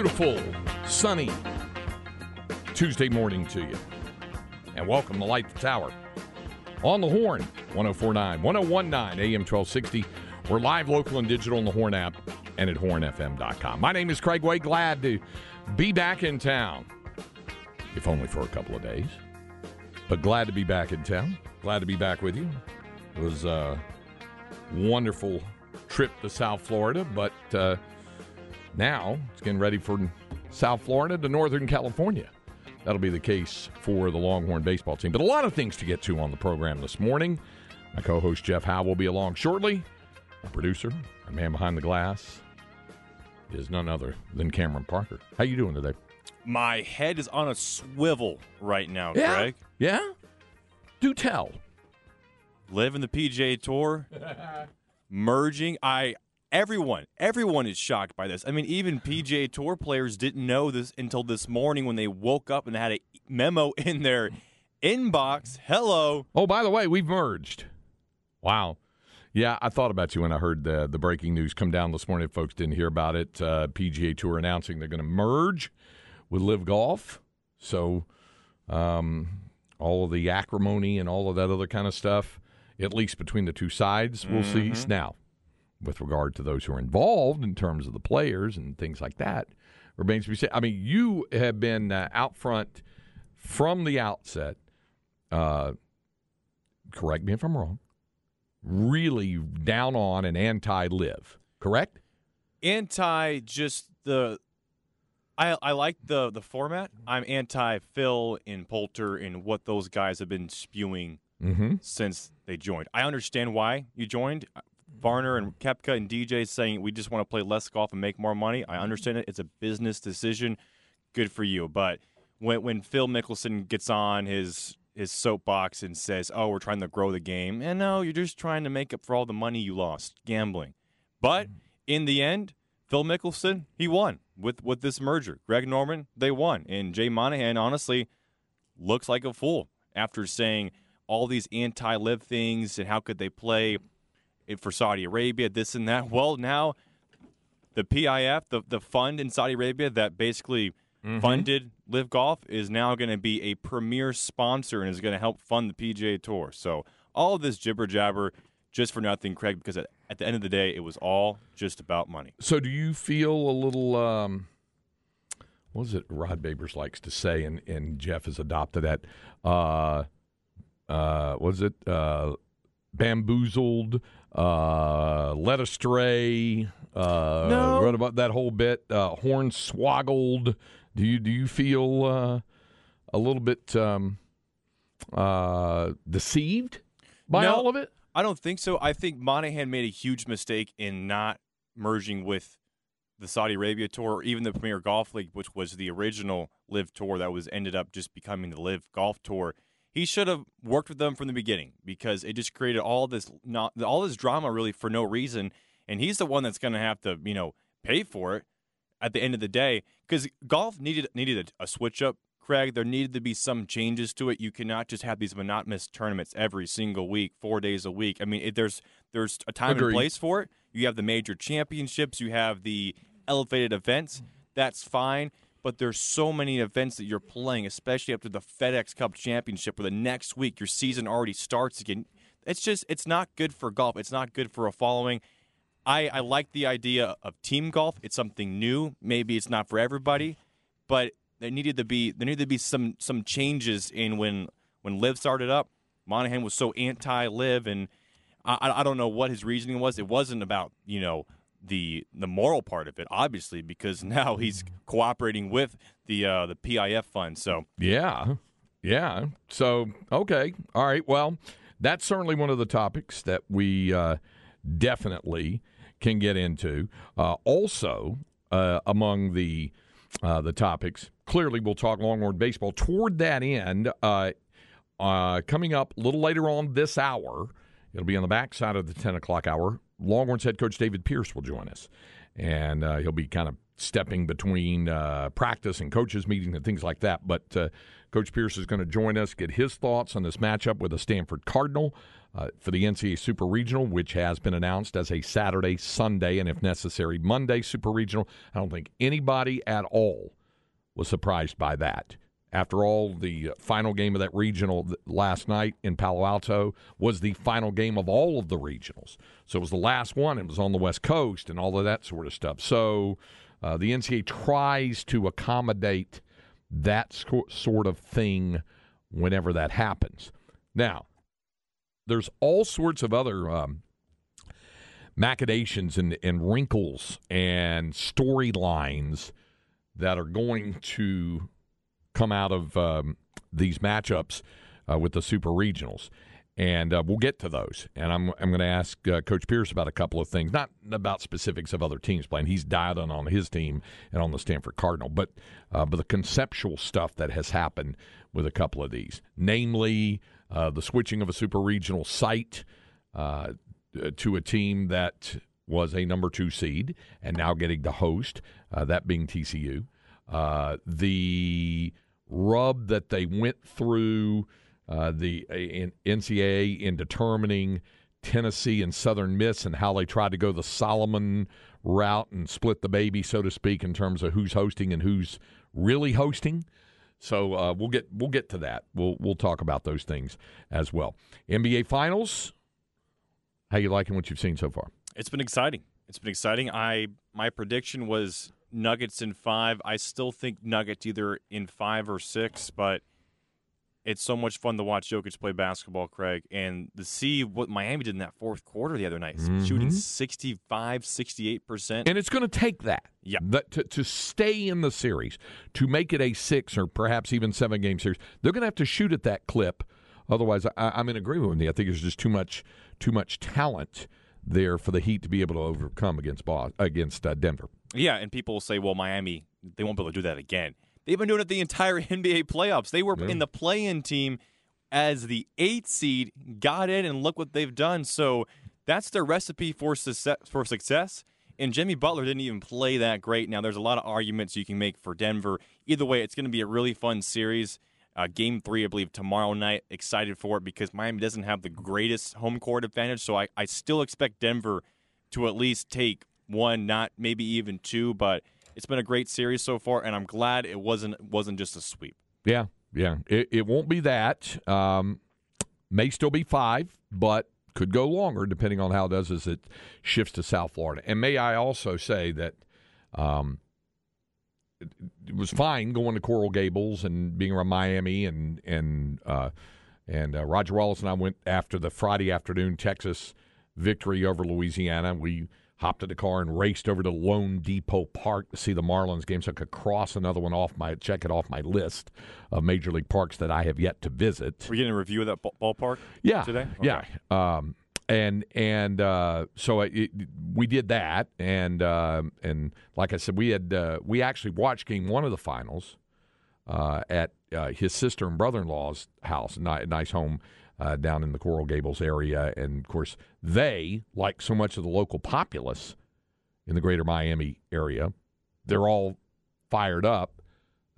Beautiful, sunny Tuesday morning to you. And welcome to Light the Tower. On the Horn, 1049, 1019, AM 1260. We're live, local, and digital on the Horn app and at hornfm.com. My name is Craig Way. Glad to be back in town, if only for a couple of days. But glad to be back in town. Glad to be back with you. It was a wonderful trip to South Florida, but uh, now it's getting ready for South Florida to Northern California. That'll be the case for the Longhorn baseball team. But a lot of things to get to on the program this morning. My co host Jeff Howe will be along shortly. Our producer, our man behind the glass, is none other than Cameron Parker. How you doing today? My head is on a swivel right now, Yeah. Greg. Yeah? Do tell. Living the PGA Tour, merging. I everyone, everyone is shocked by this. I mean, even PGA Tour players didn't know this until this morning when they woke up and had a memo in their inbox. Hello. Oh, by the way, we've merged. Wow. Yeah, I thought about you when I heard the the breaking news come down this morning. If folks didn't hear about it, uh, PGA Tour announcing they're going to merge with LIV Golf. So, um, all of the acrimony and all of that other kind of stuff, at least between the two sides, we'll cease. Now, with regard to those who are involved in terms of the players and things like that, remains to be seen. I mean, you have been uh, out front from the outset. Uh, correct me if I'm wrong, really down on and anti LIV, correct? Anti just the. I, I like the the format. I'm anti Phil and Poulter and what those guys have been spewing Mm-hmm. since they joined. I understand why you joined. Varner and Koepka and DJ saying we just want to play less golf and make more money. I understand it. It's a business decision. Good for you. But when when Phil Mickelson gets on his his soapbox and says, "Oh, we're trying to grow the game," and no, you're just trying to make up for all the money you lost gambling. But in the end, Phil Mickelson he won with with this merger. Greg Norman they won, and Jay Monahan honestly looks like a fool after saying all these anti-LIV things and how could they play for Saudi Arabia, this and that. Well, now the PIF, the the fund in Saudi Arabia that basically funded LIV Golf, is now going to be a premier sponsor and is going to help fund the PGA Tour. So all of this jibber jabber just for nothing, Craig, because at, at the end of the day, it was all just about money. So, do you feel a little? Um, what is it? Rod Babers likes to say, and and Jeff has adopted that. Uh, uh, what is it? Uh, bamboozled, uh, led astray. Uh, No. What about that whole bit? Uh, hornswoggled. Do you do you feel uh, a little bit um, uh, deceived by No. all of it? I don't think so. I think Monahan made a huge mistake in not merging with the Saudi Arabia tour or even the Premier Golf League, which was the original LIV Tour that was ended up just becoming the LIV Golf Tour. He should have worked with them from the beginning because it just created all this not all this drama really for no reason. And he's the one that's going to have to you know pay for it at the end of the day because golf needed needed a, a switch up. Craig, there needed to be some changes to it. You cannot just have these monotonous tournaments every single week, four days a week. I mean, it, there's there's a time Agreed. and place for it. You have the major championships, you have the elevated events. That's fine, but there's so many events that you're playing, especially after the FedEx Cup Championship, where the next week your season already starts again. It's just it's not good for golf. It's not good for a following. I, I like the idea of team golf. It's something new. Maybe it's not for everybody, but there needed to be there needed to be some some changes in when when LIV started up. Monahan was so anti LIV, and I, I don't know what his reasoning was. It wasn't about you know the the moral part of it, obviously, because now he's cooperating with the uh, the PIF fund. So yeah, yeah. So okay, all right. Well, that's certainly one of the topics that we uh, definitely can get into. Uh, also, uh, among the uh, the topics, clearly we'll talk Longhorn baseball. Toward that end, uh, coming up a little later on this hour, it'll be on the backside of the ten o'clock hour. Longhorns head coach David Pierce will join us, and uh, he'll be kind of stepping between uh, practice and coaches meetings and things like that. But uh, Coach Pierce is going to join us, get his thoughts on this matchup with the Stanford Cardinal uh, for the NCAA Super Regional, which has been announced as a Saturday, Sunday, and if necessary, Monday Super Regional. I don't think anybody at all was surprised by that. After all, the final game of that regional last night in Palo Alto was the final game of all of the regionals. So it was the last one. It was on the West Coast and all of that sort of stuff. So uh, the NCAA tries to accommodate that sort of thing whenever that happens. Now, there's all sorts of other um, machinations and, and wrinkles and storylines that are going to come out of um, these matchups uh, with the super regionals. And uh, we'll get to those. And I'm, I'm going to ask uh, Coach Pierce about a couple of things, not about specifics of other teams playing. He's dialed in on his team and on the Stanford Cardinal, but, uh, but the conceptual stuff that has happened with a couple of these, namely uh, the switching of a super regional site uh, to a team that was a number two seed and now getting to host, that being TCU. the rub that they went through uh, the NCAA in determining Tennessee and Southern Miss and how they tried to go the Solomon route and split the baby, so to speak, in terms of who's hosting and who's really hosting. So uh, we'll get we'll get to that. We'll we'll talk about those things as well. NBA Finals. How you liking what you've seen so far? It's been exciting. It's been exciting. I my prediction was Nuggets in five. I still think Nuggets either in five or six, but it's so much fun to watch Jokic play basketball, Craig, and to see what Miami did in that fourth quarter the other night, mm-hmm. shooting 65, 68%. And it's going to take that, yeah. That, to, to stay in the series, to make it a six or perhaps even seven game series. They're going to have to shoot at that clip. Otherwise, I, am in agreement with you. I think there's just too much, too much talent there for the Heat to be able to overcome against Boston, against uh, Denver. Yeah, and people will say, well, Miami, they won't be able to do that again. They've been doing it the entire NBA playoffs. They were yeah. in the play in team as the eighth seed, got in, and look what they've done. So that's their recipe for success. For success. And Jimmy Butler didn't even play that great. Now, there's a lot of arguments you can make for Denver. Either way, it's going to be a really fun series. Uh, game three, I believe, tomorrow night. Excited for it because Miami doesn't have the greatest home court advantage. So I, I still expect Denver to at least take one, not maybe even two, but it's been a great series so far, and I'm glad it wasn't wasn't just a sweep. Yeah, yeah, it, it won't be that. Um, may still be five, but could go longer depending on how it does as it shifts to South Florida. And may I also say that um, it, it, was fine going to Coral Gables and being around Miami and and uh, and uh, Roger Wallace and I went after the Friday afternoon Texas victory over Louisiana. We hopped in the car and raced over to loanDepot Park to see the Marlins game so I could cross another one off my check it off my list of major league parks that I have yet to visit. We're getting a review of that ballpark yeah, today? Okay. Yeah. Um, and and uh, so it, we did that, and uh, and like I said, we had uh, we actually watched game one of the finals uh, at uh, his sister and brother in law's house, nice home uh, down in the Coral Gables area. And of course, they, like so much of the local populace in the greater Miami area, they're all fired up,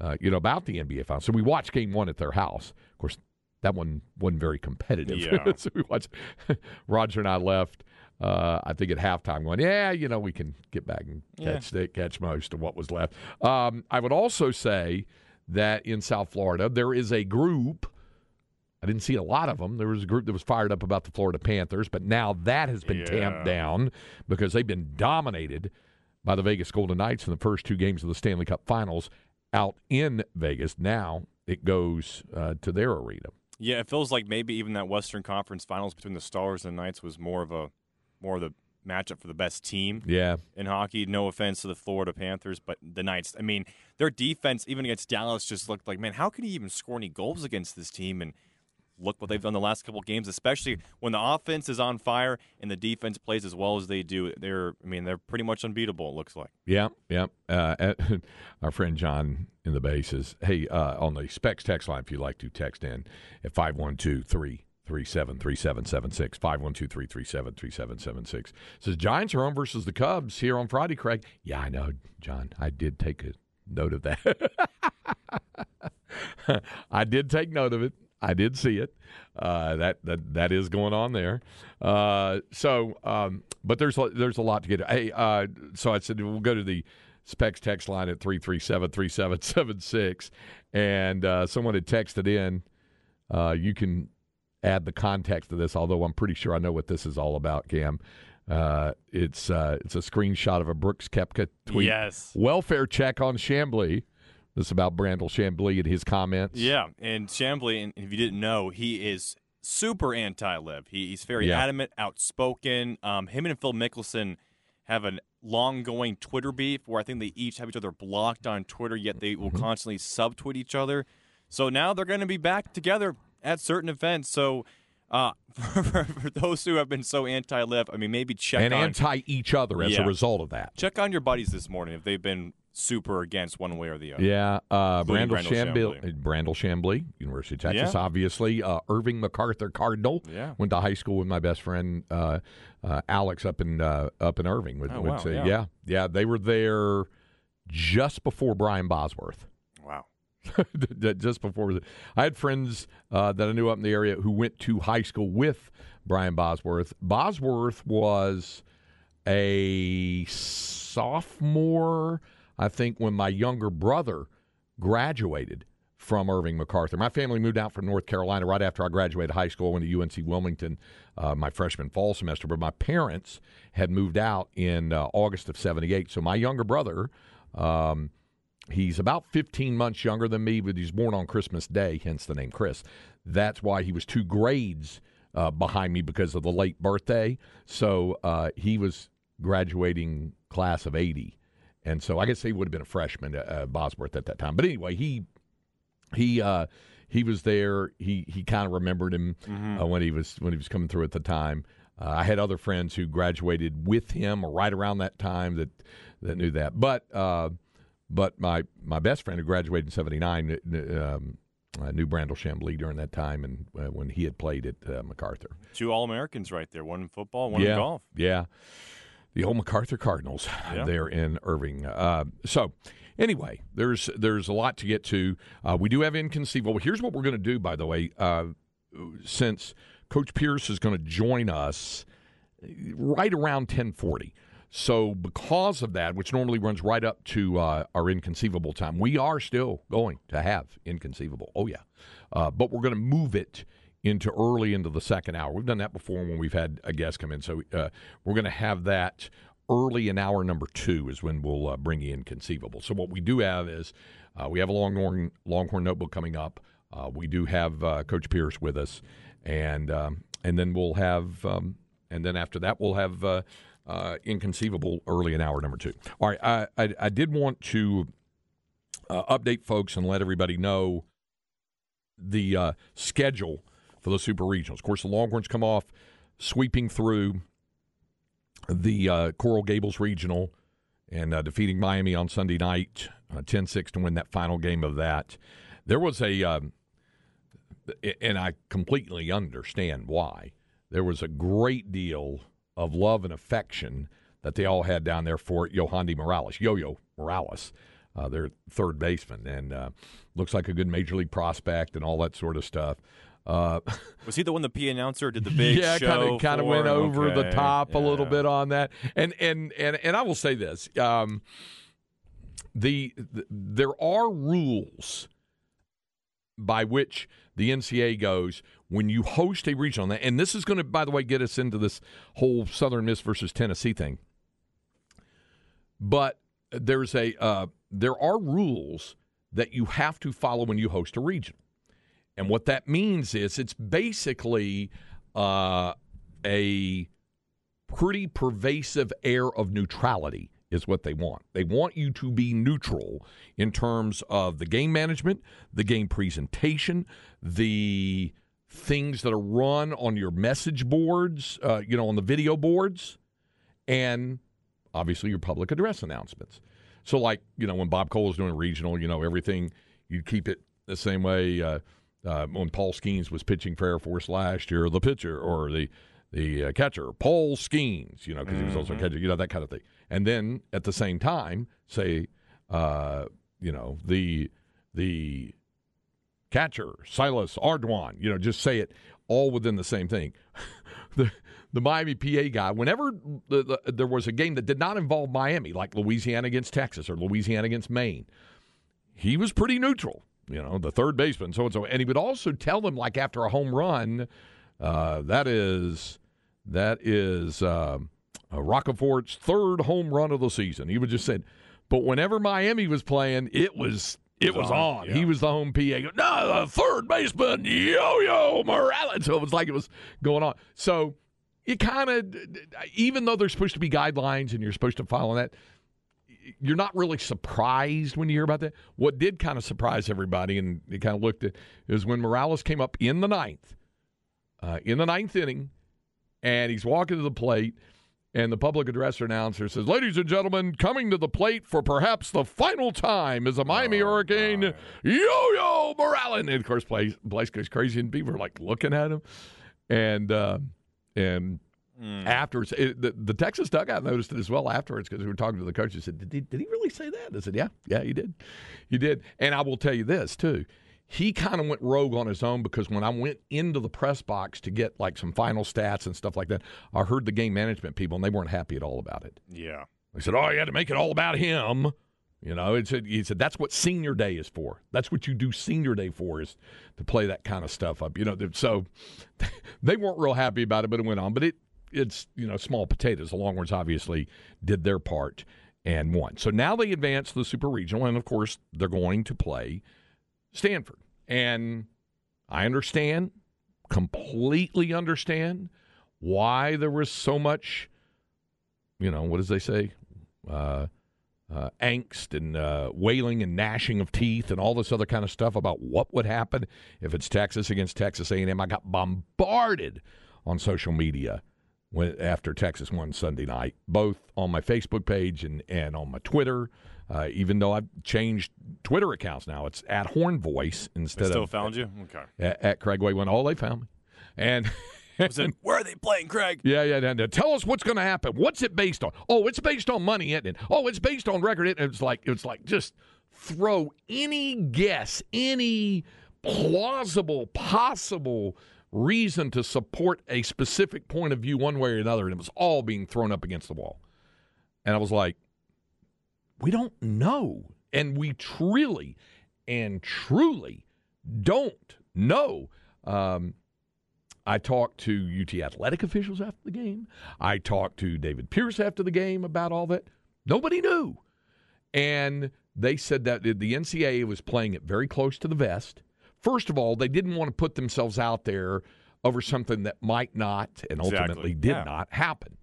uh, you know, about the NBA Finals. So we watched game one at their house. Of course, that one wasn't very competitive. Yeah. so we watched, Roger and I left. uh, I think at halftime going, yeah, you know, we can get back and catch the, catch most of what was left. Um, I would also say that in South Florida there is a group. I didn't see a lot of them. There was a group that was fired up about the Florida Panthers, but now that has been Yeah. tamped down because they've been dominated by the Vegas Golden Knights in the first two games of the Stanley Cup Finals out in Vegas. Now it goes uh, to their arena. Yeah, it feels like maybe even that Western Conference Finals between the Stars and the Knights was more of a more of the matchup for the best team Yeah, in hockey. No offense to the Florida Panthers, but the Knights. I mean, their defense even against Dallas just looked like, man, how can he even score any goals against this team? And look what they've done the last couple games, especially when the offense is on fire and the defense plays as well as they do. They're, I mean, they're pretty much unbeatable. It looks like. Yeah, yeah. Uh, our friend John in the base says, hey, uh, on the Specs text line, if you'd like to text in at 512 337 3776, 512 337 3776. Says, Giants are home versus the Cubs here on Friday, Craig. Yeah, I know, John. I did take a note of that. I did take note of it. I did see it. Uh, that that that is going on there. Uh, so, um, but there's a- there's a lot to get. Hey, uh, so I said we'll go to the specs text line at three three seven three seven seven six, and uh, someone had texted in. Uh, you can add the context to this, although I'm pretty sure I know what this is all about, Cam. Uh, it's uh, it's a screenshot of a Brooks Koepka tweet. Yes. Welfare check on Chamblee. This is about Brandel Chamblee and his comments. Yeah, and Chamblee, and if you didn't know, he is super anti-LIV. He, he's very Yeah. adamant, outspoken. Um, him and Phil Mickelson have an long-going Twitter beef where I think they each have each other blocked on Twitter, yet they Mm-hmm. will constantly subtweet each other. So now they're going to be back together at certain events. So uh, for, for, for those who have been so anti-LIV, I mean, maybe check and on anti each other as a result of that. check on your buddies this morning if they've been super against one way or the other. Yeah, uh, Brandel Brandel Chamblee. Brandel Chamblee, University of Texas, Yeah. obviously. Uh, Irving MacArthur Cardinal. Yeah. Went to high school with my best friend uh, uh, Alex up in uh, up in Irving. Would, Oh, would wow, say, yeah. yeah, yeah, they were there just before Brian Bosworth. Wow. just before I had friends uh, that I knew up in the area who went to high school with Brian Bosworth. Bosworth was a sophomore, I think, when my younger brother graduated from Irving MacArthur. My family moved out from North Carolina right after I graduated high school. Went to UNC Wilmington uh, my freshman fall semester, but my parents had moved out in uh, August of 78. So my younger brother, um, He's about 15 months younger than me, but he's born on Christmas Day, hence the name Chris. That's why he was two grades uh, behind me because of the late birthday. So uh, he was graduating class of 80. And so I guess he would have been a freshman at uh, Bosworth at that time. But anyway, he he uh, he was there. He he kind of remembered him uh, when he was when he was coming through at the time. Uh, I had other friends who graduated with him right around that time that that knew that. But uh, but my my best friend who graduated in '79 um, uh, knew Brandel Chamblee during that time and uh, when he had played at uh, MacArthur. Two All Americans right there. One in football, one yeah, in golf. Yeah, the old MacArthur Cardinals Yeah. there in Irving. Uh, so. Anyway, there's there's a lot to get to. Uh, we do have inconceivable. Here's what we're going to do, by the way. Uh, since Coach Pierce is going to join us right around 1040. So because of that, which normally runs right up to uh, our inconceivable time, we are still going to have inconceivable. Oh yeah, uh, but we're going to move it into early into the second hour. We've done that before when we've had a guest come in. So uh, we're going to have that early in hour number two is when we'll uh, bring in inconceivable. So what we do have is uh, we have a Longhorn Longhorn notebook coming up. Uh, we do have uh, Coach Pierce with us, and um, and then we'll have um, and then after that we'll have uh, inconceivable early in hour number two. All right, I I, I did want to update folks and let everybody know the schedule for the Super Regionals. Of course, the Longhorns come off sweeping through the uh, Coral Gables Regional and uh, defeating Miami on Sunday night, uh, 10 6 to win that final game of that. There was a, um, and I completely understand why, there was a great deal of love and affection that they all had down there for Yohandy Morales, Yo Yo Morales, uh, their third baseman, and uh, looks like a good major league prospect and all that sort of stuff. Uh, was he the one the P announcer did the big yeah, kind of for? went over the Okay, top a little bit on that. And and and and I will say this: um, the, the there are rules by which the NCAA goes when you host a regional. And this is going to, by the way, get us into this whole Southern Miss versus Tennessee thing. But there's a uh, there are rules that you have to follow when you host a regional. And what that means is it's basically uh, a pretty pervasive air of neutrality is what they want. They want you to be neutral in terms of the game management, the game presentation, the things that are run on your message boards, uh, you know, on the video boards, and obviously your public address announcements. So, like, you know, when Bob Cole was doing regional, you know, everything, you keep it the same way. Uh, uh, when Paul Skenes was pitching for Air Force last year, the pitcher or the the uh, catcher, Paul Skenes, you know, because he was also a catcher, you know, that kind of thing. And then at the same time, say, uh, you know, the the catcher, Silas Ardoin, you know, just say it all within the same thing. the the Miami PA guy, whenever the, the, there was a game that did not involve Miami, like Louisiana against Texas or Louisiana against Maine, he was pretty neutral. You know, the third baseman, so and so, and he would also tell them like after a home run, uh, that is that is uh, uh, Rockefort's third home run of the season. He would just said, but whenever Miami was playing, it was it was on. yeah. He was the home PA. No, the third baseman, Yo-Yo Morales. So it was like it was going on. So it kind of, even though there's supposed to be guidelines and you're supposed to follow that, you're not really surprised when you hear about that. What did kind of surprise everybody, and it kind of looked at, is when Morales came up in the ninth, uh, in the ninth inning, and he's walking to the plate, and the public address announcer says, "Ladies and gentlemen, coming to the plate for perhaps the final time is a Miami Hurricane, Yo-Yo Morales." And of course, place place goes crazy, and people are like looking at him, and uh, and Mm. afterwards, it, the, the Texas dugout noticed it as well afterwards because we were talking to the coach. They said, did he, did he really say that? I said, yeah, yeah, he did. He did. And I will tell you this, too. He kind of went rogue on his own because when I went into the press box to get like some final stats and stuff like that, I heard the game management people and they weren't happy at all about it. Yeah. They said, "Oh, you had to make it all about him." You know, it's a, he said that's what senior day is for. That's what you do senior day for is to play that kind of stuff up. You know, so they weren't real happy about it, but it went on. But it it's you know small potatoes. The Longhorns obviously did their part and won. So now they advance to the Super Regional, and of course they're going to play Stanford. And I understand, completely understand why there was so much you know, what does they say? Uh, uh, angst and uh, wailing and gnashing of teeth and all this other kind of stuff about what would happen if it's Texas against Texas A&M. I got bombarded on social media when, after Texas won Sunday night, both on my Facebook page and, and on my Twitter. Uh, even though I've changed Twitter accounts now, it's at Horn Voice They instead still of Still found you? Okay. at, at Craig Way. When all they found me, and it, where are they playing, Craig? yeah, yeah. And, tell us what's going to happen. What's it based on? Oh, it's based on money, isn't it? Oh, it's based on record. It? It's like it's like just throw any guess, any plausible, possible reason to support a specific point of view one way or another, and it was all being thrown up against the wall. And I was like, we don't know, and we truly and truly don't know. Um, I talked to UT athletic officials after the game. I talked to David Pierce after the game about all that. Nobody knew. And they said that the NCAA was playing it very close to the vest. First of all, they didn't want to put themselves out there over something that might not and Exactly. ultimately did Yeah. not happen.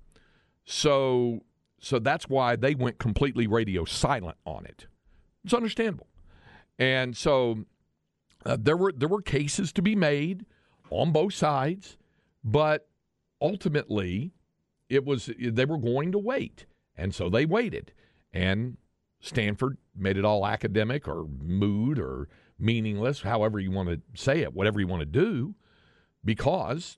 So so that's why they went completely radio silent on it. It's understandable. And so uh, there were there were cases to be made on both sides, but ultimately it was they were going to wait, and so they waited. And Stanford made it all academic or mood or meaningless, however you want to say it, whatever you want to do, because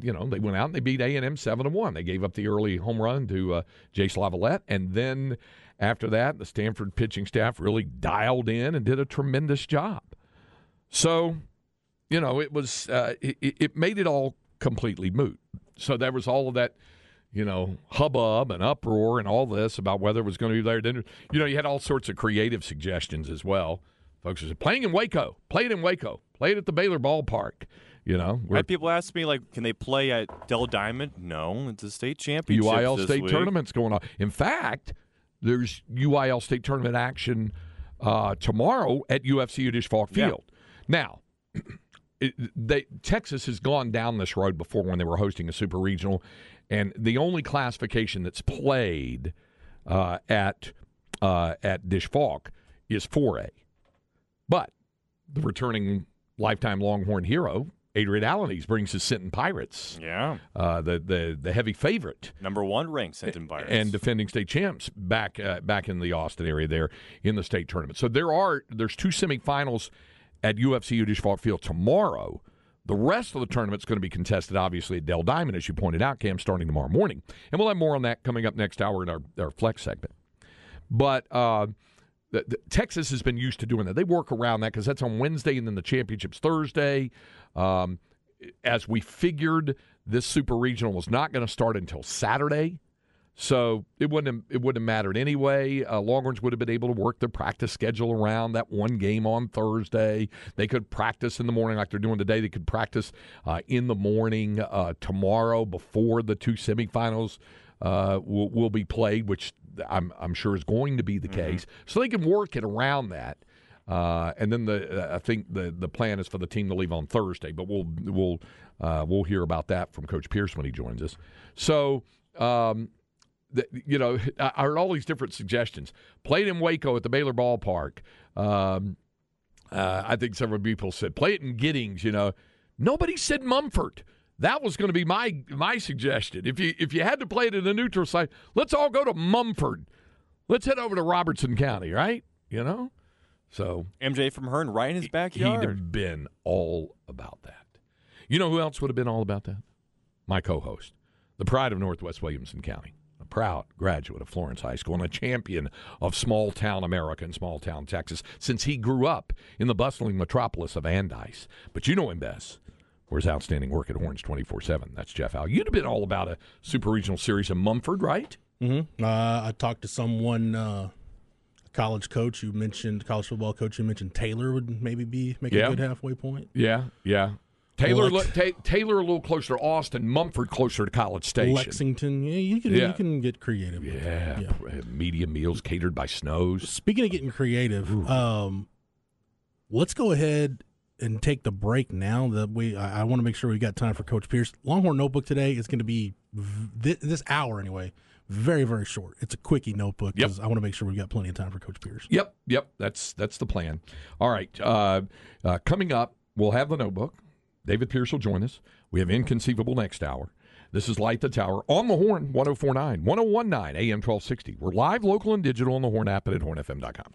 you know they went out and they beat A and M seven to one. They gave up the early home run to uh, Jace LaViolette, and then after that, the Stanford pitching staff really dialed in and did a tremendous job. So you know, it was uh, it, it made it all completely moot. So there was all of that, you know, hubbub and uproar and all this about whether it was going to be there. Then, you know, you had all sorts of creative suggestions as well. Folks said, playing in Waco, play it in Waco, play it at the Baylor ballpark. You know, had people ask me like, can they play at Dell Diamond? No, it's a state championship. UIL state week. tournaments going on. In fact, there's UIL state tournament action uh, tomorrow at UFC Disch-Falk Yeah. Field. Now, it, they, Texas has gone down this road before when they were hosting a super regional, and the only classification that's played uh, at uh, at Disch-Falk is 4A. But the returning lifetime Longhorn hero, Adrian Alaniz, brings his Sinton Pirates, Yeah, uh, the, the the heavy favorite number one ranked Sinton Pirates. and defending state champs back uh, back in the Austin area there in the state tournament. So there are there's two semifinals at UFC Udish Field tomorrow. The rest of the tournament's going to be contested, obviously, at Dell Diamond, as you pointed out, Cam, starting tomorrow morning. And we'll have more on that coming up next hour in our, our flex segment. But uh, the, the, Texas has been used to doing that. They work around that because that's on Wednesday and then the championship's Thursday. Um, as we figured, this super regional was not going to start until Saturday. So it wouldn't have, it wouldn't have mattered anyway. Uh, Longhorns would have been able to work their practice schedule around that one game on Thursday. They could practice in the morning like they're doing today. They could practice uh, in the morning uh, tomorrow before the two semifinals uh, will, will be played, which I'm, I'm sure is going to be the case. So they can work it around that. Uh, and then the uh, I think the the plan is for the team to leave on Thursday, but we'll we'll uh, we'll hear about that from Coach Pierce when he joins us. So. Um, the, you know, I heard all these different suggestions. Played in Waco at the Baylor Ballpark. Um, uh, I think several people said play it in Giddings. You know, nobody said Mumford. That was going to be my my suggestion. If you if you had to play it in a neutral site, let's all go to Mumford. Let's head over to Robertson County, right? You know, so MJ from Hearne right in his backyard. He'd have been all about that. You know who else would have been all about that? My co host, the pride of Northwest Williamson County, a proud graduate of Florence High School and a champion of small town America and small town Texas since he grew up in the bustling metropolis of Andice. But you know him best. For his outstanding work at Horns 24 7. That's Jeff Howe. You'd have been all about a super regional series in Mumford, right? Mm-hmm. Uh, I talked to someone, uh, college coach who mentioned college football coach who mentioned Taylor would maybe be make Yeah. a good halfway point. Yeah, yeah. Taylor, Lex- Ta- Taylor a little closer to Austin, Mumford closer to College Station. Lexington, yeah, you can Yeah. you can get creative. Yeah, Yeah. media meals catered by Snow's. Speaking of getting creative, um, let's go ahead and take the break now. That we, I, I want to make sure we got time for Coach Pierce. Longhorn Notebook today is going to be v- this hour anyway. Very very short. It's a quickie notebook Yep. because I want to make sure we've got plenty of time for Coach Pierce. Yep, yep. That's that's the plan. All right. Uh, uh, coming up, we'll have the notebook. David Pierce will join us. We have Inconceivable next hour. This is Light the Tower on the Horn 1049, 1019 AM 1260. We're live, local, and digital on the Horn app and at hornfm.com.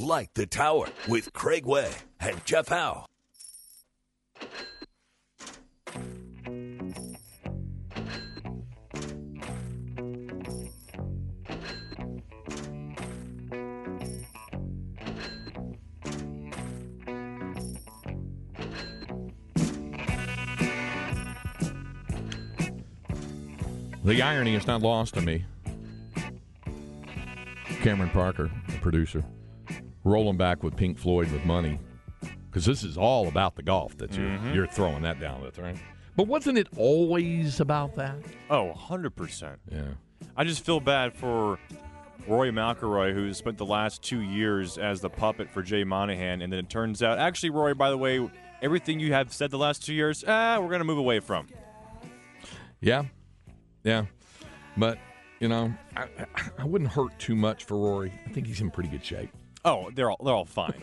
Light the Tower with Craig Way and Jeff Howe. The irony is not lost on me. Cameron Parker, the producer, rolling back with Pink Floyd with money. Because this is all about the golf that you're, you're throwing that down with, right? But wasn't it always about that? Oh, 100%. Yeah. I just feel bad for Rory McIlroy, who spent the last two years as the puppet for Jay Monahan, and then it turns out, actually, Roy, by the way, everything you have said the last two years, ah, we're going to move away from. Yeah. Yeah. But You know, I, I, I wouldn't hurt too much for Rory. I think he's in pretty good shape. Oh, they're all they're all fine.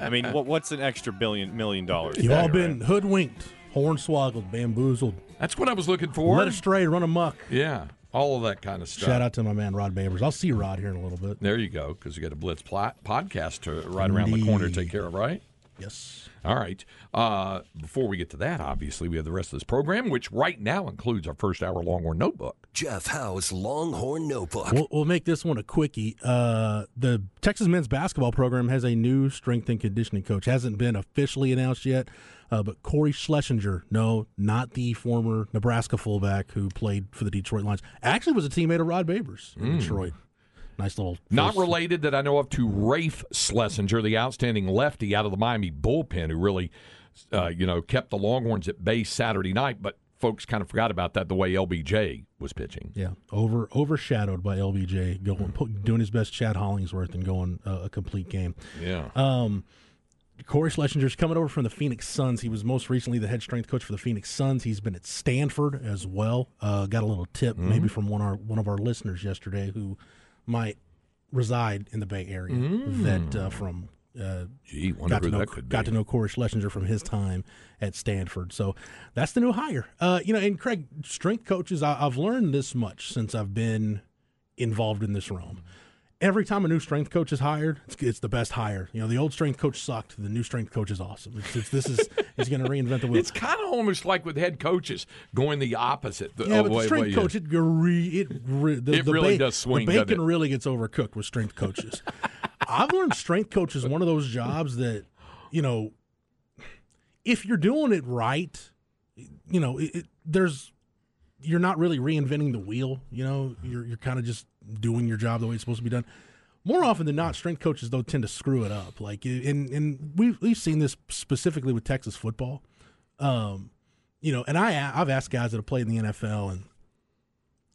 I mean, what, what's an extra billion million dollars? You've all been right? hoodwinked, hornswoggled, bamboozled, That's what I was looking for. led astray, run amok. Yeah, all of that kind of stuff. Shout out to my man Rod Babers. I'll see Rod here in a little bit. There you go, because you got a Blitz pl- podcast to right around the corner to take care of, right? Yes. All right. Uh, before we get to that, obviously, we have the rest of this program, which right now includes our first hour Longhorn Notebook. Jeff Howe's Longhorn Notebook. We'll, we'll make this one a quickie. Uh, the Texas men's basketball program has a new strength and conditioning coach. Hasn't been officially announced yet, uh, but Corey Schlesinger, no, not the former Nebraska fullback who played for the Detroit Lions, actually was a teammate of Rod Babers in Detroit. Nice little. Not related that I know of to Rafe Schlesinger, the outstanding lefty out of the Miami bullpen who really, uh, you know, kept the Longhorns at bay Saturday night, but folks kind of forgot about that the way LBJ was pitching. Yeah, over overshadowed by LBJ going pu- doing his best Chad Hollingsworth and going uh, a complete game. Yeah. Um, Corey Schlesinger's coming over from the Phoenix Suns. He was most recently the head strength coach for the Phoenix Suns. He's been at Stanford as well. Uh, got a little tip maybe from one our one of our listeners yesterday who might reside in the Bay Area that uh, from uh, Gee, wonder got who to know that could be. got to know Corey Schlesinger from his time at Stanford. So that's the new hire. Uh, you know, and Craig, strength coaches, I, I've learned this much since I've been involved in this realm. Every time a new strength coach is hired, it's, it's the best hire. You know, the old strength coach sucked. The new strength coach is awesome. It's, it's, this is he's going to reinvent the wheel. It's kind of almost like with head coaches going the opposite. The, yeah, of but the way- strength way- coach, it, re, it, re, the, It the really does swing, The bacon really gets overcooked with strength coaches. I've learned strength coach is one of those jobs that, you know, if you're doing it right, you know, it, it, there's you're not really reinventing the wheel. You know, you're you're kind of just doing your job the way it's supposed to be done. More often than not, strength coaches though tend to screw it up. Like, and and we've we've seen this specifically with Texas football. Um, you know, and I I've asked guys that have played in the NFL and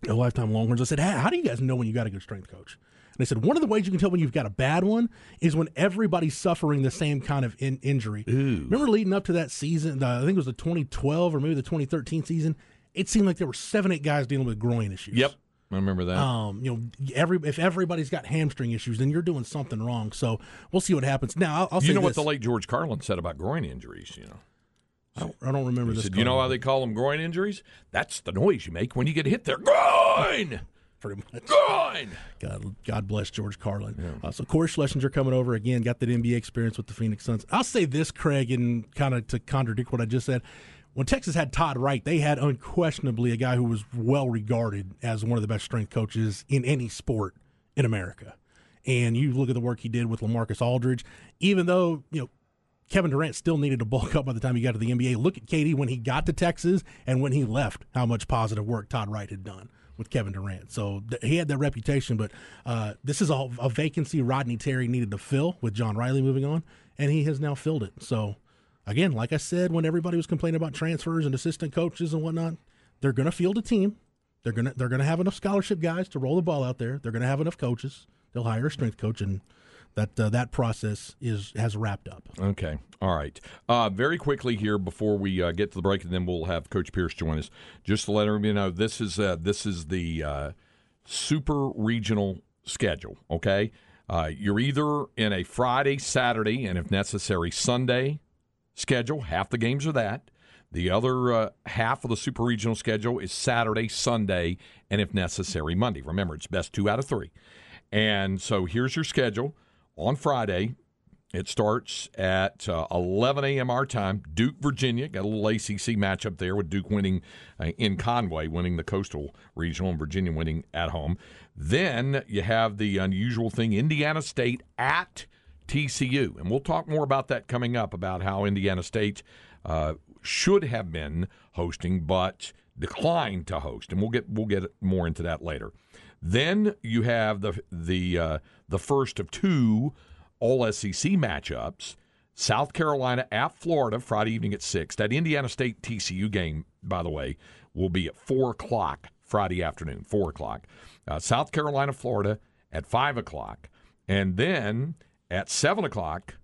a lifetime Longhorns. I said, hey, how do you guys know when you got a good strength coach? And they said one of the ways you can tell when you've got a bad one is when everybody's suffering the same kind of in- injury. Remember leading up to that season? The, I think it was the 2012 or maybe the 2013 season. It seemed like there were seven, eight guys dealing with groin issues. Yep, I remember that. Um, you know, every if everybody's got hamstring issues, then you're doing something wrong. So we'll see what happens. Now, I'll, I'll you know what the late George Carlin said about groin injuries? You know, I don't, I don't remember he this. said, "You know how they call them groin injuries? That's the noise you make when you get hit there. Groin, pretty much. groin." God, God bless George Carlin. Uh, so Corey Schlesinger coming over again, got that NBA experience with the Phoenix Suns. I'll say this, Craig, and kind of to contradict what I just said. When Texas had Todd Wright, they had unquestionably a guy who was well regarded as one of the best strength coaches in any sport in America. And you look at the work he did with Lamarcus Aldridge, even though, you know, Kevin Durant still needed to bulk up by the time he got to the NBA. Look at KD when he got to Texas and when he left, how much positive work Todd Wright had done with Kevin Durant. So th- he had that reputation, but uh, this is a, a vacancy Rodney Terry needed to fill with John Riley moving on, and he has now filled it. So, again, like I said, when everybody was complaining about transfers and assistant coaches and whatnot, they're going to field a team. They're gonna they're gonna have enough scholarship guys to roll the ball out there. They're gonna have enough coaches. They'll hire a strength coach, and that uh, that process is has wrapped up. Okay. All right. Uh, very quickly here before we uh, get to the break, and then we'll have Coach Pierce join us. Just to let everybody know, this is uh, this is the uh, super regional schedule. Okay. Uh, you're either in a Friday, Saturday, and if necessary, Sunday schedule. Half the games are that. The other uh, half of the super regional schedule is Saturday, Sunday, and if necessary, Monday. Remember, it's best two out of three. And so here's your schedule. On Friday, it starts at uh, 11 a.m. our time. Duke, Virginia. Got a little ACC matchup there with Duke winning uh, in Conway, winning the Coastal Regional, and Virginia winning at home. Then you have the unusual thing Indiana State at TCU. And we'll talk more about that coming up about how Indiana State uh, should have been hosting, but declined to host. And we'll get we'll get more into that later. Then you have the the uh, the first of two All SEC matchups. South Carolina at Florida Friday evening at six. That Indiana State TCU game, by the way, will be at four o'clock Friday afternoon. Four o'clock. Uh, South Carolina, Florida at five o'clock, and then at seven o'clock,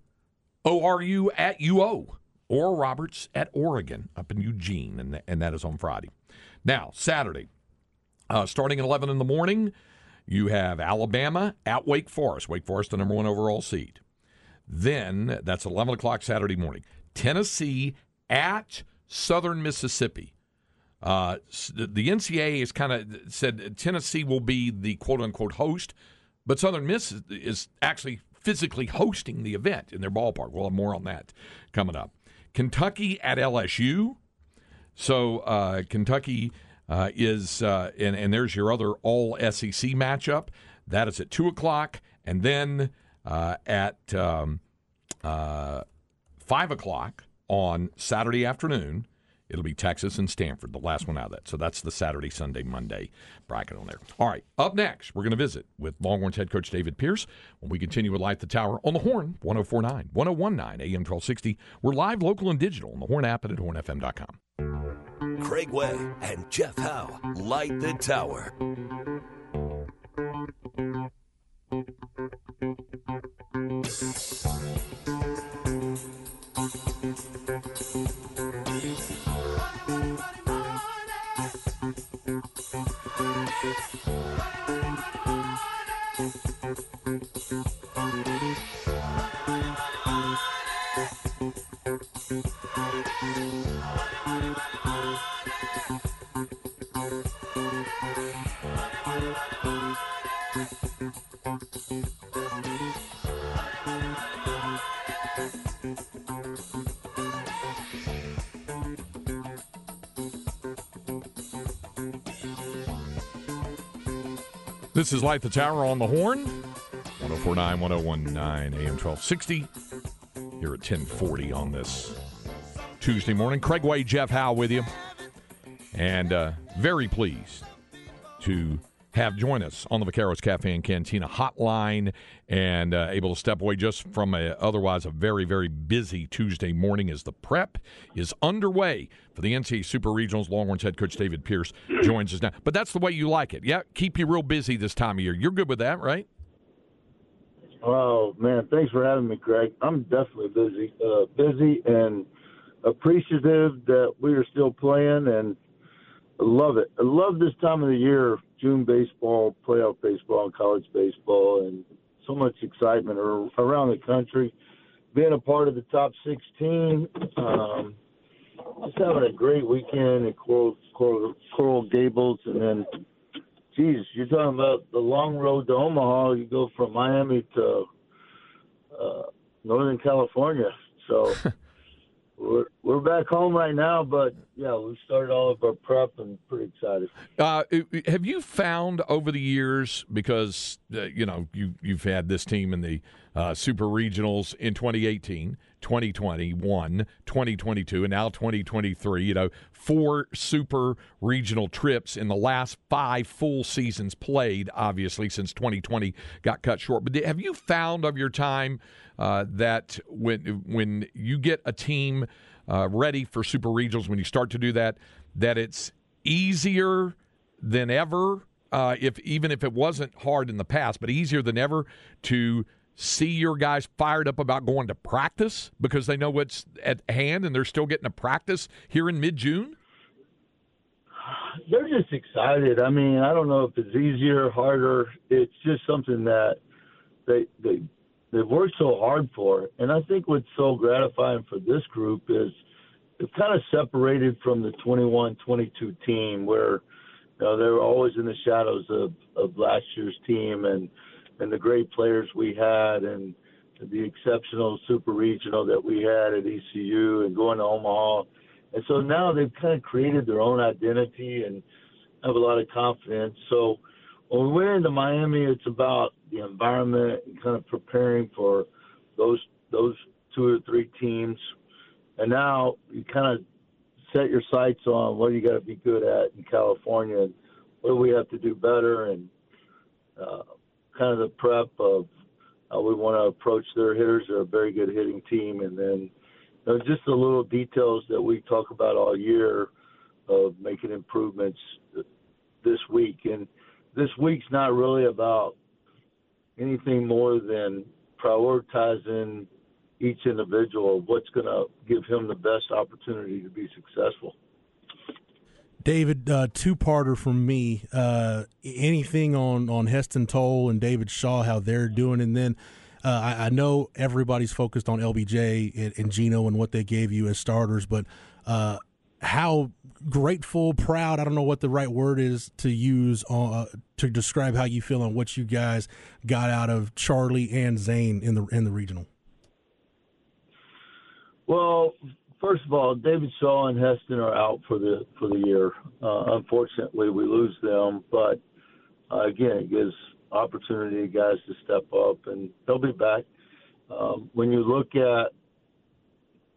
ORU at UO Oral Roberts at Oregon up in Eugene, and, and that is on Friday. Now Saturday, Uh, starting at 11 in the morning, you have Alabama at Wake Forest. Wake Forest, the number one overall seed. Then that's 11 o'clock Saturday morning. Tennessee at Southern Mississippi. Uh, the NCAA has kind of said Tennessee will be the quote unquote host, but Southern Miss is actually physically hosting the event in their ballpark. We'll have more on that coming up. Kentucky at LSU. So uh, Kentucky uh, is, uh, and, and there's your other all SEC matchup. That is at 2 o'clock. And then uh, at um, uh, 5 o'clock on Saturday afternoon, It'll be Texas and Stanford, the last one out of that. So that's the Saturday, Sunday, Monday bracket on there. All right, up next, we're going to visit with Longhorns head coach David Pierce when we continue with Light the Tower on the Horn, 1049, 1019, AM 1260. We're live, local, and digital on the Horn app and at hornfm.com. Craig Way and Jeff Howe light the tower. This is Light the Tower on the Horn, 1049, 1019, AM 1260, here at 1040 on this Tuesday morning. Craig Way, Jeff Howe with you. And uh, very pleased to have join us on the Vaqueros Cafe and Cantina hotline and uh, able to step away just from a otherwise a very very busy Tuesday morning as the prep is underway for the NCAA Super Regionals. Longhorns head coach David Pierce joins us now. But that's the way you like it. Yeah, keep you real busy this time of year. You're good with that, right? Oh man, thanks for having me, Craig. I'm definitely busy, uh, busy and appreciative that we are still playing and love it. I love this time of the year June baseball, playoff baseball, and college baseball, and so much excitement around the country. Being a part of the top 16, um, just having a great weekend at Coral, Coral, Coral Gables, and then, geez, you're talking about the long road to Omaha. You go from Miami to uh, Northern California, so. we're we're back home right now, but yeah, we started all of our prep and pretty excited. Uh, have you found over the years because uh, you know you you've had this team in the uh, Super Regionals in 2018, 2021, 2022, and now 2023. You know, four Super Regional trips in the last five full seasons played. Obviously, since 2020 got cut short. But have you found of your time? uh, that when when you get a team uh, ready for super regionals, when you start to do that, that it's easier than ever. Uh, if even if it wasn't hard in the past, but easier than ever to see your guys fired up about going to practice because they know what's at hand and they're still getting to practice here in mid June? They're just excited. I mean, I don't know if it's easier, harder. It's just something that they they they've worked so hard for. And I think what's so gratifying for this group is they've kind of separated from the 21 22 team where you know, they were always in the shadows of, of last year's team and, and the great players we had and the exceptional super regional that we had at ECU and going to Omaha. And so now they've kind of created their own identity and have a lot of confidence. So when we went into Miami, it's about the environment and kind of preparing for those those two or three teams. And now you kind of set your sights on what you got to be good at in California and what do we have to do better and uh, kind of the prep of how we want to approach their hitters. They're a very good hitting team, and then you know, just the little details that we talk about all year of making improvements this week. And this week's not really about anything more than prioritizing each individual what's going to give him the best opportunity to be successful. David, uh, two-parter from me. Uh, anything on on Heston Tole and David Shaw, how they're doing, and then uh, I, I, know everybody's focused on LBJ and, and, Geno and what they gave you as starters, but uh, how grateful, proud, I don't know what the right word is to use uh, to describe how you feel on what you guys got out of Charlie and Zane in the in the regional. Well, first of all, David Shaw and Heston are out for the for the year. Uh, unfortunately, we lose them, but uh, again, it gives opportunity to guys to step up, and they'll be back. Um, when you look at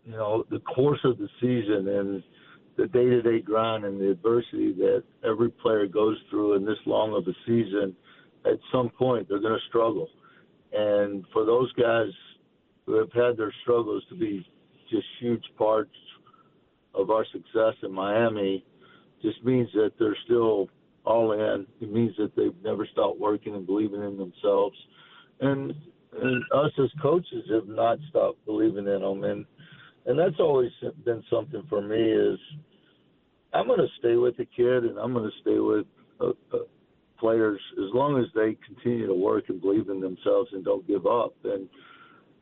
you know the course of the season and the day-to-day grind and the adversity that every player goes through in this long of a season, at some point they're going to struggle. And for those guys who have had their struggles to be just huge parts of our success in Miami, just means that they're still all in. It means that they've never stopped working and believing in themselves. And and us as coaches have not stopped believing in them. And and that's always been something for me is I'm going to stay with the kid and I'm going to stay with uh, uh, players as long as they continue to work and believe in themselves and don't give up. And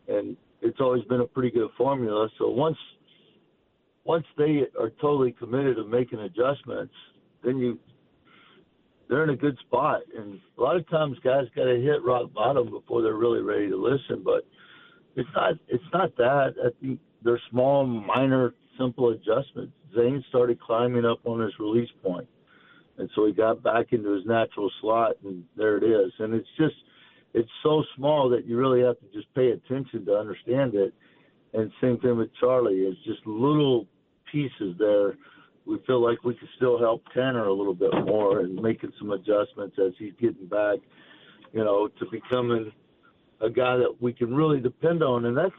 and it's always been a pretty good formula. So once once they are totally committed to making adjustments, then you they're in a good spot. And a lot of times guys got to hit rock bottom before they're really ready to listen. But it's not it's not that. I think they're small, minor, simple adjustments. Zane started climbing up on his release point, and so he got back into his natural slot, and there it is. And it's just it's so small that you really have to just pay attention to understand it. And same thing with Charlie. It's just little pieces there we feel like we could still help Tanner a little bit more and making some adjustments as he's getting back, you know, to becoming a guy that we can really depend on. And that's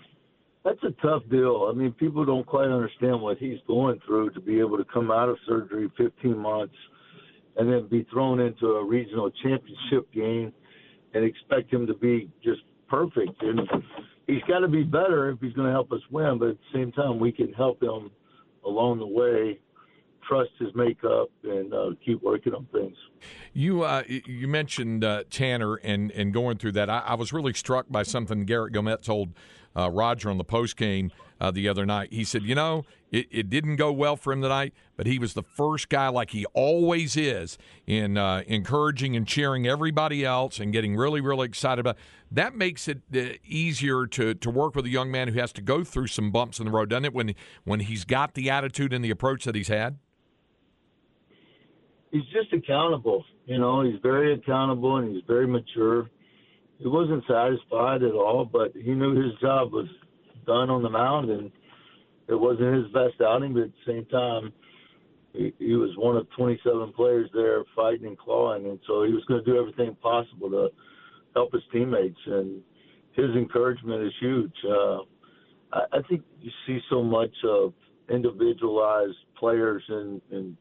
that's a tough deal. I mean, people don't quite understand what he's going through to be able to come out of surgery 15 months and then be thrown into a regional championship game and expect him to be just perfect. And he's got to be better if he's going to help us win. But at the same time, we can help him along the way trust his makeup and uh, keep working on things. You uh, you mentioned uh, Tanner and and going through that. I, I, was really struck by something Garrett Guillemette told uh, Roger on the post game uh, the other night. He said, you know, it, it, didn't go well for him tonight, but he was the first guy, like he always is, in uh, encouraging and cheering everybody else and getting really, really excited about. That makes it easier to to work with a young man who has to go through some bumps in the road, doesn't it? When when he's got the attitude and the approach that he's had he's just accountable. You know, he's very accountable and he's very mature. He wasn't satisfied at all, but he knew his job was done on the mound, and it wasn't his best outing. But at the same time, he, he was one of 27 players there fighting and clawing, and so he was going to do everything possible to help his teammates. And his encouragement is huge. Uh, I, I think you see so much of individualized players and, and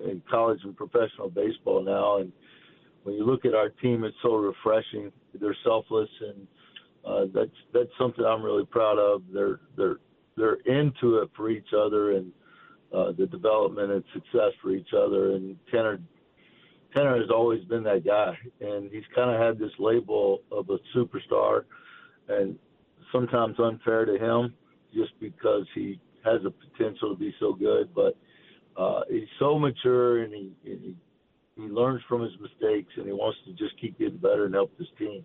in college and professional baseball now. And when you look at our team, it's so refreshing. They're selfless, and uh, that's that's something I'm really proud of. They're they're they're into it for each other and uh, the development and success for each other. And Tanner Tanner has always been that guy, and he's kind of had this label of a superstar, and sometimes unfair to him, just because he has a potential to be so good, but uh, he's so mature and he, and he he learns from his mistakes and he wants to just keep getting better and help this team.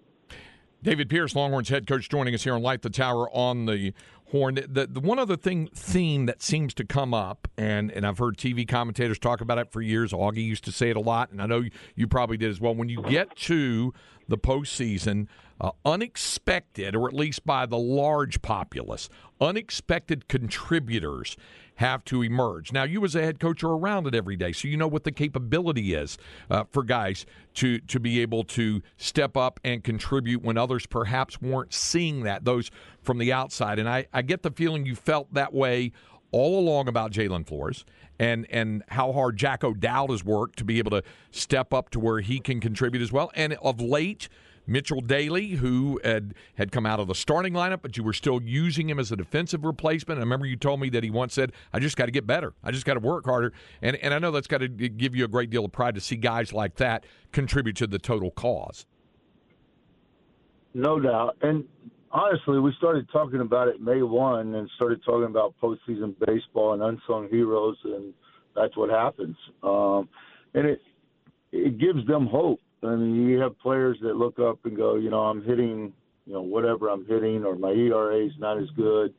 David Pierce, Longhorns head coach, joining us here on Light the Tower on the Horn. The, the one other thing theme that seems to come up, and and I've heard TV commentators talk about it for years. Augie used to say it a lot, and I know you, you probably did as well. When you get to the postseason, uh, unexpected, or at least by the large populace, unexpected contributors have to emerge. Now, you as a head coach are around it every day, so you know what the capability is uh, for guys to to be able to step up and contribute when others perhaps weren't seeing that. Those from the outside, and I, I get the feeling you felt that way all along about Jalen Flores and and how hard Jack O'Dowd has worked to be able to step up to where he can contribute as well. And of late, Mitchell Daly, who had, had come out of the starting lineup, but you were still using him as a defensive replacement. I remember you told me that he once said, I just got to get better. I just got to work harder. And, and I know that's got to give you a great deal of pride to see guys like that contribute to the total cause. No doubt. And honestly, we started talking about it May 1 and started talking about postseason baseball and unsung heroes, and that's what happens. Um, and it it gives them hope. I mean, you have players that look up and go, you know, I'm hitting, you know, whatever I'm hitting, or my ERA is not as good,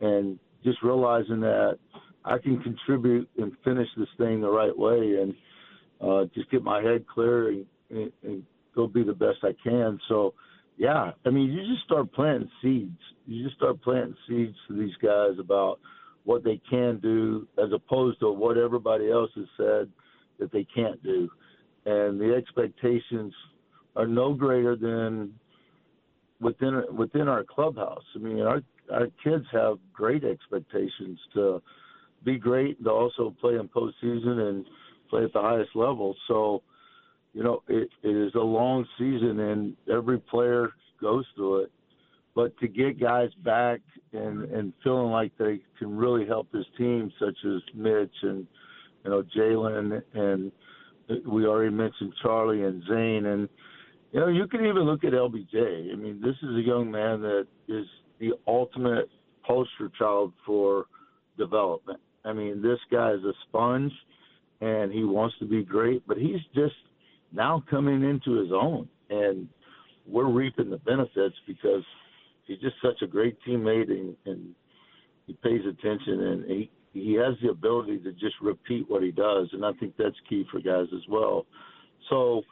and just realizing that I can contribute and finish this thing the right way, and uh, just get my head clear and, and, and go be the best I can. So yeah, I mean, you just start planting seeds. You just start planting seeds to these guys about what they can do, as opposed to what everybody else has said that they can't do, and the expectations are no greater than within within our clubhouse. I mean, our our kids have great expectations to be great, and to also play in postseason and play at the highest level. So you know, it, it is a long season and every player goes through it. But to get guys back and, and feeling like they can really help his team, such as Mitch and, you know, Jalen and we already mentioned Charlie and Zane. And, you know, you can even look at LBJ. I mean, this is a young man that is the ultimate poster child for development. I mean, this guy is a sponge and he wants to be great, but he's just – now coming into his own, and we're reaping the benefits because he's just such a great teammate and, and he pays attention and he he has the ability to just repeat what he does, and I think that's key for guys as well. So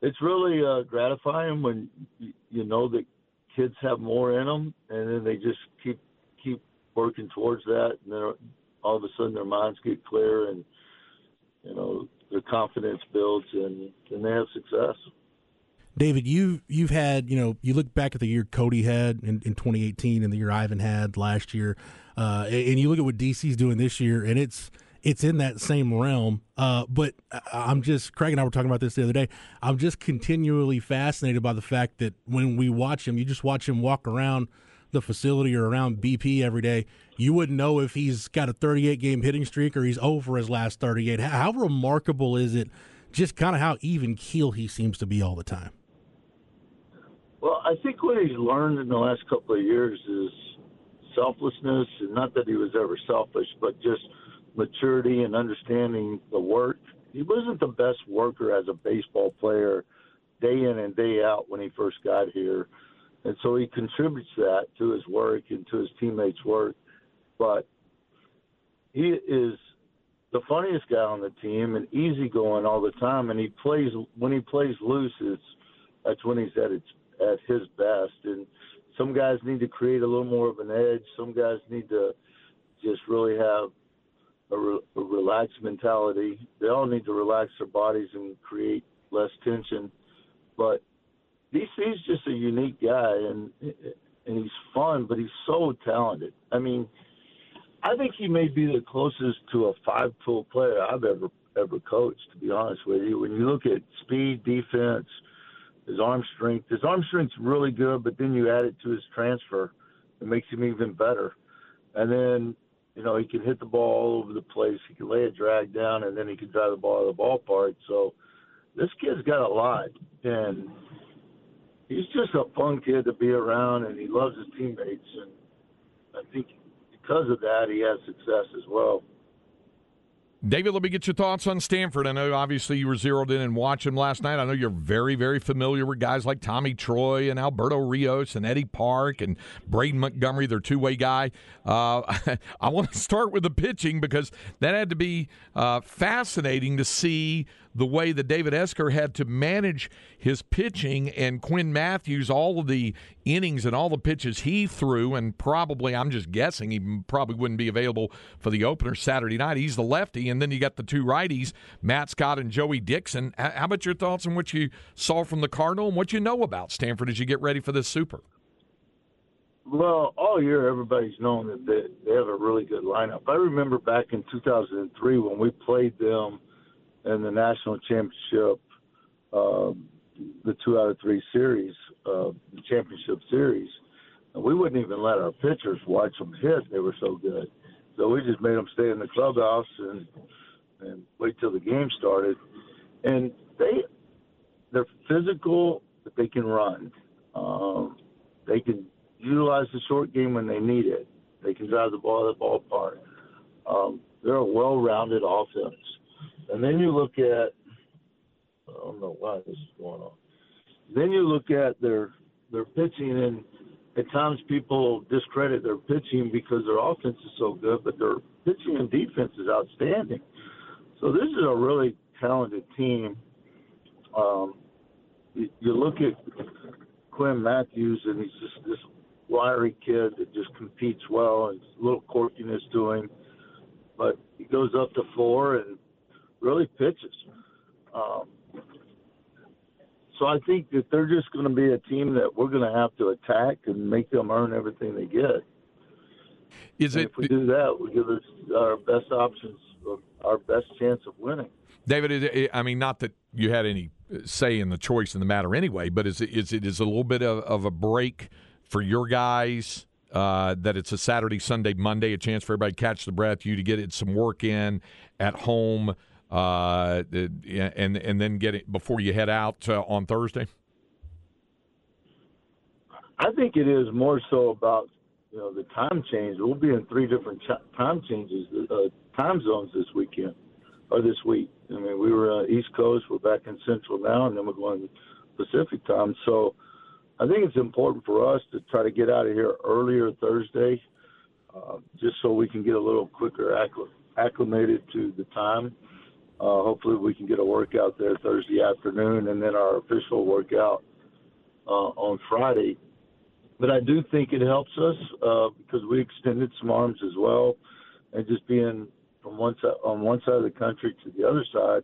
it's really uh, gratifying when you, you know that kids have more in them, and then they just keep keep working towards that, and then all of a sudden their minds get clear, and you know their confidence builds and, and they have success. David, you you've had you know you look back at the year Kody had in, in 2018 and the year Ivan had last year, uh, and you look at what DC's doing this year, and it's it's in that same realm. Uh, but I'm just Craig and I were talking about this the other day. I'm just continually fascinated by the fact that when we watch him, you just watch him walk around the facility or around BP every day, you wouldn't know if he's got a 38 game hitting streak or he's over his last 38. How remarkable is it just kind of how even keel he seems to be all the time? Well, I think what he's learned in the last couple of years is selflessness, and not that he was ever selfish, but just maturity and understanding the work. He wasn't the best worker as a baseball player day in and day out when he first got here and so he contributes that to his work and to his teammates' work. But he is the funniest guy on the team and easygoing all the time. And he plays when he plays loose. It's that's when he's at its at his best. And some guys need to create a little more of an edge. Some guys need to just really have a, re, a relaxed mentality. They all need to relax their bodies and create less tension. But DC's just a unique guy, and and he's fun, but he's so talented. I mean, I think he may be the closest to a five-tool player I've ever ever coached. To be honest with you, when you look at speed, defense, his arm strength, his arm strength's really good, but then you add it to his transfer, it makes him even better. And then you know, he can hit the ball all over the place. He can lay a drag down, and then he can drive the ball out of the ballpark. So this kid's got a lot, and he's just a fun kid to be around, and he loves his teammates, and I think because of that, he has success as well. David, let me get your thoughts on Stanford. I know obviously you were zeroed in and watched him last night. I know you're very, very familiar with guys like Tommy Troy and Alberto Rios and Eddie Park and Braden Montgomery, their two way guy. Uh, I want to start with the pitching because that had to be uh, fascinating to see the way that David Esquer had to manage his pitching and Quinn Mathews, all of the innings and all the pitches he threw, and probably, I'm just guessing, he probably wouldn't be available for the opener Saturday night. He's the lefty, and then you got the two righties, Matt Scott and Joey Dixon. How about your thoughts on what you saw from the Cardinal and what you know about Stanford as you get ready for this Super? Well, all year everybody's known that they, they have a really good lineup. I remember back in 2003 when we played them in the national championship. Um, the two out of three series, uh, the championship series. And we wouldn't even let our pitchers watch them hit; they were so good. So we just made them stay in the clubhouse and and wait till the game started. And they they're physical, but they can run. Um, they can utilize the short game when they need it. They can drive the ball to the ballpark. Um, they're a well-rounded offense. And then you look at I don't know why this is going on. Then you look at their their pitching, and at times people discredit their pitching because their offense is so good, but their pitching and defense is outstanding. So this is a really talented team. Um, you, look at Quinn Mathews, and he's just this wiry kid that just competes well, and a little quirkiness to him. But he goes up to four and really pitches. Um, so I think that they're just going to be a team that we're going to have to attack and make them earn everything they get. Is And it if we do that, we give us our best options, our best chance of winning. David? I mean, not that you had any say in the choice in the matter anyway, but is it is it is a little bit of, of a break for your guys uh, that it's a Saturday, Sunday, Monday, a chance for everybody to catch the breath, you to get it some work in at home, uh, and and then get it before you head out uh, on Thursday. I think it is more so about you know the time change. We'll be in three different time changes, uh, time zones this weekend or this week. I mean, we were uh, East Coast, we're back in Central now, and then we're going Pacific time. So I think it's important for us to try to get out of here earlier Thursday, uh, just so we can get a little quicker accl- acclimated to the time. Uh, hopefully, we can get a workout there Thursday afternoon, and then our official workout uh, on Friday. But I do think it helps us uh, because we extended some arms as well, and just being from one side on one side of the country to the other side,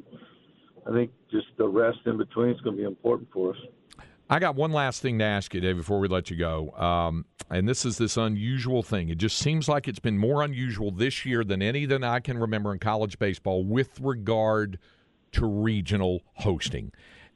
I think just the rest in between is going to be important for us. I got one last thing to ask you, Dave, before we let you go. Um, and this is this unusual thing. It just seems like it's been more unusual this year than any that I can remember in college baseball with regard to regional hosting.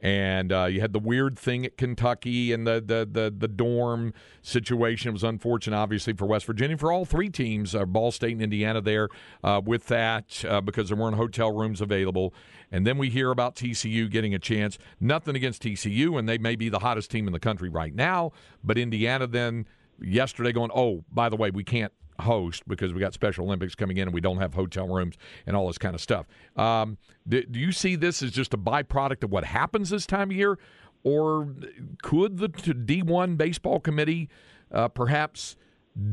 And uh, you had the weird thing at Kentucky and the, the, the, the dorm situation. It was unfortunate, obviously, for West Virginia, for all three teams, uh, Ball State and Indiana, there uh, with that uh, because there weren't hotel rooms available. And then we hear about TCU getting a chance. Nothing against TCU, and they may be the hottest team in the country right now. But Indiana then yesterday going, oh, by the way, we can't host because we got Special Olympics coming in and we don't have hotel rooms and all this kind of stuff. Um, do, do, you see this as just a byproduct of what happens this time of year, or could the D1 baseball committee uh, perhaps?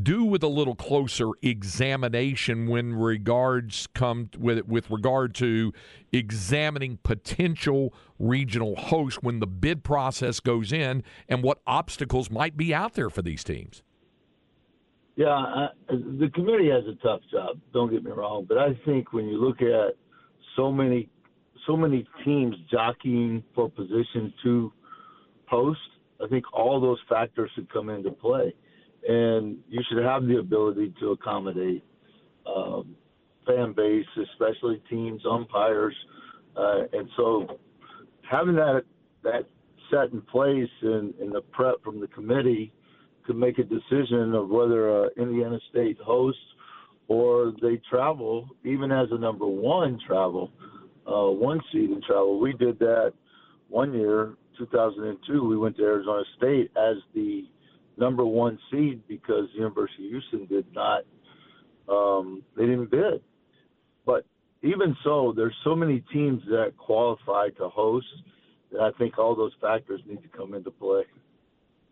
do with a little closer examination when regards come with with regard to examining potential regional hosts when the bid process goes in and what obstacles might be out there for these teams. Yeah, I, the committee has a tough job. Don't get me wrong, but I think when you look at so many, so many teams jockeying for position to post, I think all those factors should come into play, and you should have the ability to accommodate um, fan base, especially teams, umpires, uh, and so having that that set in place and, and the prep from the committee to make a decision of whether Indiana State hosts or they travel, even as a number one travel, uh, one seed in travel. We did that one year, 2002. We went to Arizona State as the number one seed because the University of Houston did not, um, they didn't bid. But even so, there's so many teams that qualify to host that I think all those factors need to come into play.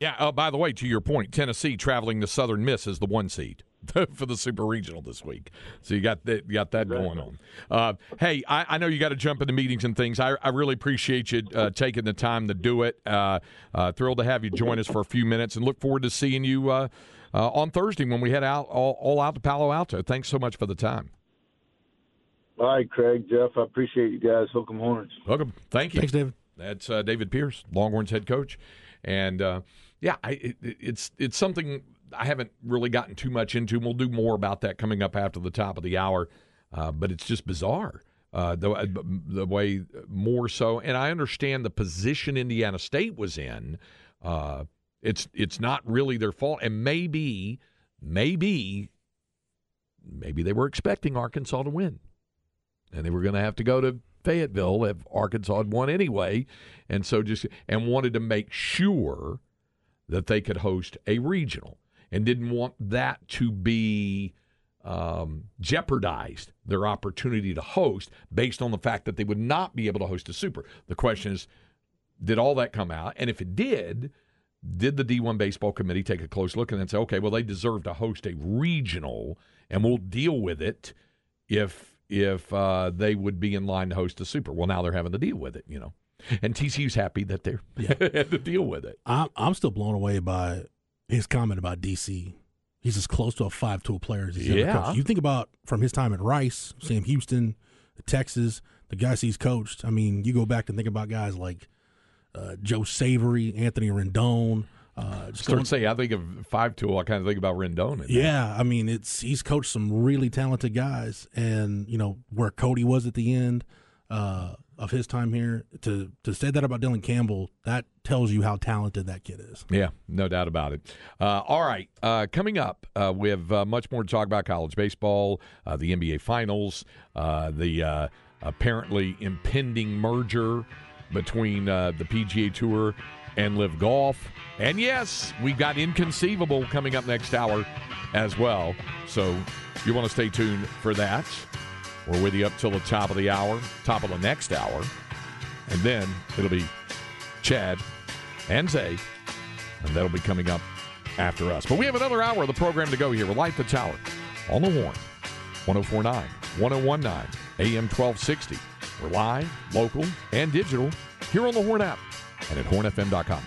Yeah. Uh, by the way, to your point, Tennessee traveling to Southern Miss is the one seed for the Super Regional this week. So you got that, you got that going on. Uh, hey, I, I, know you got to jump into meetings and things. I, I really appreciate you uh, taking the time to do it. Uh, uh, thrilled to have you join us for a few minutes, and look forward to seeing you uh, on Thursday when we head out all, all out to Palo Alto. Thanks so much for the time. All right, Craig, Jeff, I appreciate you guys. Hook'em Horns. Welcome. Thank you. Thanks, David. That's David Pierce, Longhorns head coach, and yeah, I, it, it's it's something I haven't really gotten too much into. We'll do more about that coming up after the top of the hour. Uh, but it's just bizarre Uh, the the way more so, and I understand the position Indiana State was in. Uh, it's it's not really their fault, and maybe maybe maybe they were expecting Arkansas to win, and they were going to have to go to Fayetteville if Arkansas had won anyway, and so just and wanted to make sure that they could host a regional, and didn't want that to be um, jeopardized their opportunity to host based on the fact that they would not be able to host a super. The question is, did all that come out? And if it did, did the D1 baseball committee take a close look and then say, okay, well, they deserve to host a regional, and we'll deal with it if if uh, they would be in line to host a super. Well, now they're having to deal with it, you know. And TCU's happy that they're yeah. had to deal with it. I'm I'm still blown away by his comment about DC He's as close to a five tool player as he's yeah. ever coached. You think about from his time at Rice, Sam Houston, Texas, the guys he's coached. I mean, you go back and think about guys like uh, Joe Savery, Anthony Rendon. Uh, just Start say I think of five tool. I kind of think about Rendon. Yeah, I mean, it's he's coached some really talented guys, and you know where Kody was at the end. Uh, of his time here to to say that about Dylan Campbell that tells you how talented that kid is. Yeah, no doubt about it. Uh, all right, uh, coming up, uh, we have uh, much more to talk about college baseball, uh, the NBA Finals, the apparently impending merger between the PGA Tour and LIV Golf, and yes, we've got inconceivable coming up next hour as well. So you want to stay tuned for that. We're with you up till the top of the hour, top of the next hour. And then it'll be Chad and Zay, and that'll be coming up after us. But we have another hour of the program to go here with Light the Tower on the Horn, 1049, 1019, AM 1260. We're live, local, and digital here on the Horn app and at hornfm.com.